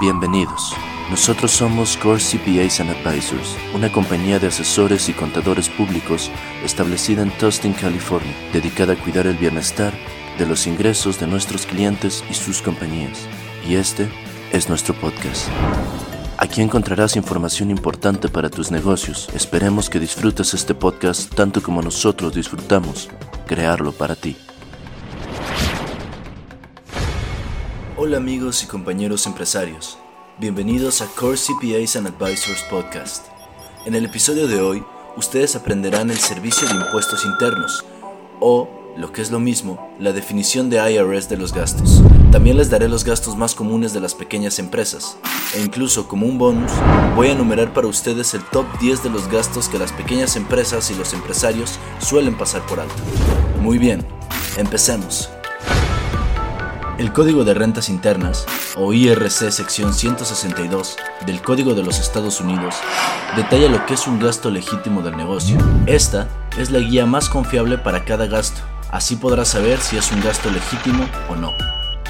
Bienvenidos. Nosotros somos Core CPAs and Advisors, una compañía de asesores y contadores públicos establecida en Tustin, California, dedicada a cuidar el bienestar de los ingresos de nuestros clientes y sus compañías. Y este es nuestro podcast. Aquí encontrarás información importante para tus negocios. Esperemos que disfrutes este podcast tanto como nosotros disfrutamos crearlo para ti. Hola amigos y compañeros empresarios. Bienvenidos a Core CPAs and Advisors Podcast. En el episodio de hoy, ustedes aprenderán el servicio de impuestos internos, o, lo que es lo mismo, la definición de IRS de los gastos. También les daré los gastos más comunes de las pequeñas empresas, e incluso como un bonus, voy a enumerar para ustedes el top 10 de los gastos que las pequeñas empresas y los empresarios suelen pasar por alto. Muy bien, empecemos. El Código de Rentas Internas, o IRC sección 162 del Código de los Estados Unidos, detalla lo que es un gasto legítimo del negocio. Esta es la guía más confiable para cada gasto, así podrás saber si es un gasto legítimo o no.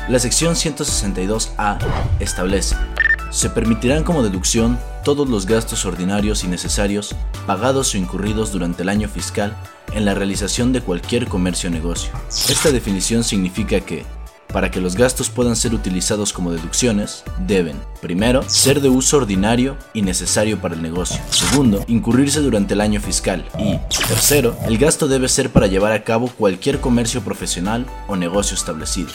La sección 162A establece, se permitirán como deducción todos los gastos ordinarios y necesarios pagados o incurridos durante el año fiscal en la realización de cualquier comercio o negocio. Esta definición significa que, para que los gastos puedan ser utilizados como deducciones, deben, primero, ser de uso ordinario y necesario para el negocio. Segundo, incurrirse durante el año fiscal. Y, tercero, el gasto debe ser para llevar a cabo cualquier comercio profesional o negocio establecido.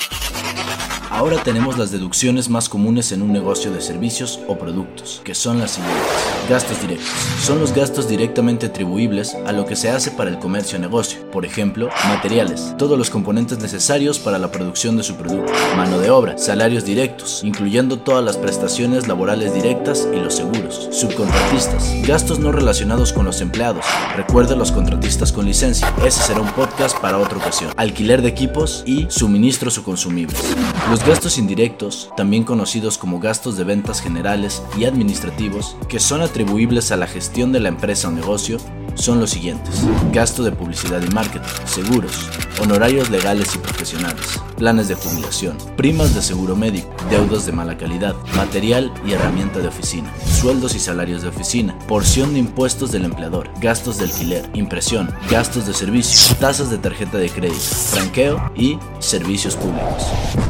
Ahora tenemos las deducciones más comunes en un negocio de servicios o productos, que son las siguientes. Gastos directos. Son los gastos directamente atribuibles a lo que se hace para el comercio o negocio. Por ejemplo, materiales, todos los componentes necesarios para la producción de su producto. Mano de obra, salarios directos, incluyendo todas las prestaciones laborales directas y los seguros. Subcontratistas, gastos no relacionados con los empleados. Recuerda los contratistas con licencia. Ese será un podcast para otra ocasión. Alquiler de equipos y suministros o consumibles. Los gastos indirectos, también conocidos como gastos de ventas generales y administrativos, que son atribuibles a la gestión de la empresa o negocio, son los siguientes. Gasto de publicidad y marketing, seguros, honorarios legales y profesionales, planes de jubilación, primas de seguro médico, deudas de mala calidad, material y herramienta de oficina, sueldos y salarios de oficina, porción de impuestos del empleador, gastos de alquiler, impresión, gastos de servicio, tasas de tarjeta de crédito, franqueo y servicios públicos.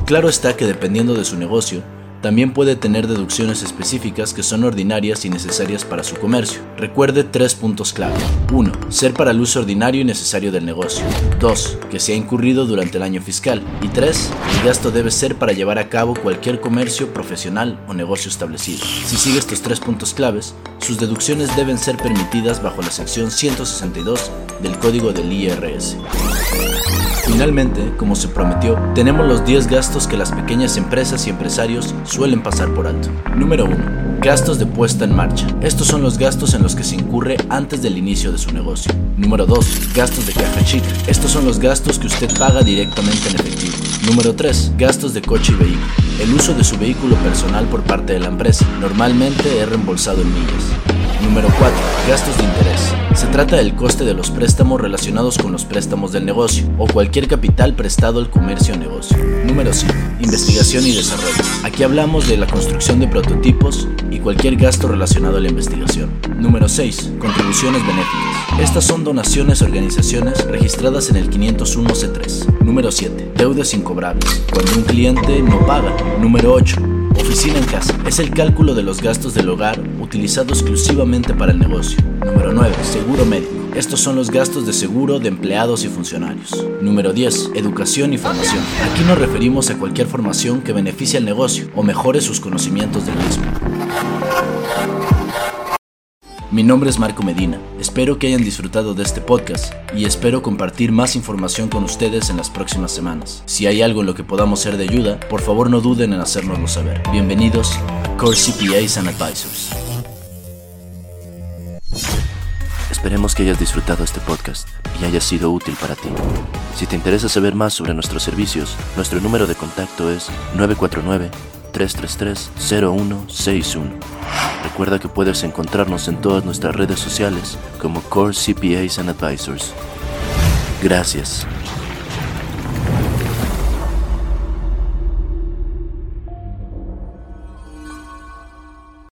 Claro está que dependiendo de su negocio, también puede tener deducciones específicas que son ordinarias y necesarias para su comercio. Recuerde tres puntos clave. 1. Ser para el uso ordinario y necesario del negocio. 2. Que sea incurrido durante el año fiscal. Y 3. El gasto debe ser para llevar a cabo cualquier comercio profesional o negocio establecido. Si sigue estos tres puntos claves, sus deducciones deben ser permitidas bajo la sección 162 del Código del IRS. Finalmente, como se prometió, tenemos los 10 gastos que las pequeñas empresas y empresarios suelen pasar por alto. Número 1. Gastos de puesta en marcha. Estos son los gastos en los que se incurre antes del inicio de su negocio. Número 2. Gastos de caja chica. Estos son los gastos que usted paga directamente en efectivo. Número 3. Gastos de coche y vehículo. El uso de su vehículo personal por parte de la empresa. Normalmente es reembolsado en millas. Número 4. Gastos de interés. Se trata del coste de los préstamos relacionados con los préstamos del negocio o cualquier capital prestado al comercio o negocio. Número 5. Investigación y desarrollo. Aquí hablamos de la construcción de prototipos y cualquier gasto relacionado a la investigación. Número 6. Contribuciones benéficas. Estas son donaciones a organizaciones registradas en el 501C3. Número 7. Deudas incobrables. Cuando un cliente no paga. Número 8. Oficina en casa. Es el cálculo de los gastos del hogar utilizado exclusivamente para el negocio. Número 9. Seguro médico. Estos son los gastos de seguro de empleados y funcionarios. Número 10. Educación y formación. Aquí nos referimos a cualquier formación que beneficie al negocio o mejore sus conocimientos del mismo. Mi nombre es Marco Medina, espero que hayan disfrutado de este podcast y espero compartir más información con ustedes en las próximas semanas. Si hay algo en lo que podamos ser de ayuda, por favor no duden en hacérnoslo saber. Bienvenidos, Core CPAs and Advisors. Esperemos que hayas disfrutado este podcast y haya sido útil para ti. Si te interesa saber más sobre nuestros servicios, nuestro número de contacto es 949 333-0161. Recuerda que puedes encontrarnos en todas nuestras redes sociales como Core CPAs and Advisors. Gracias.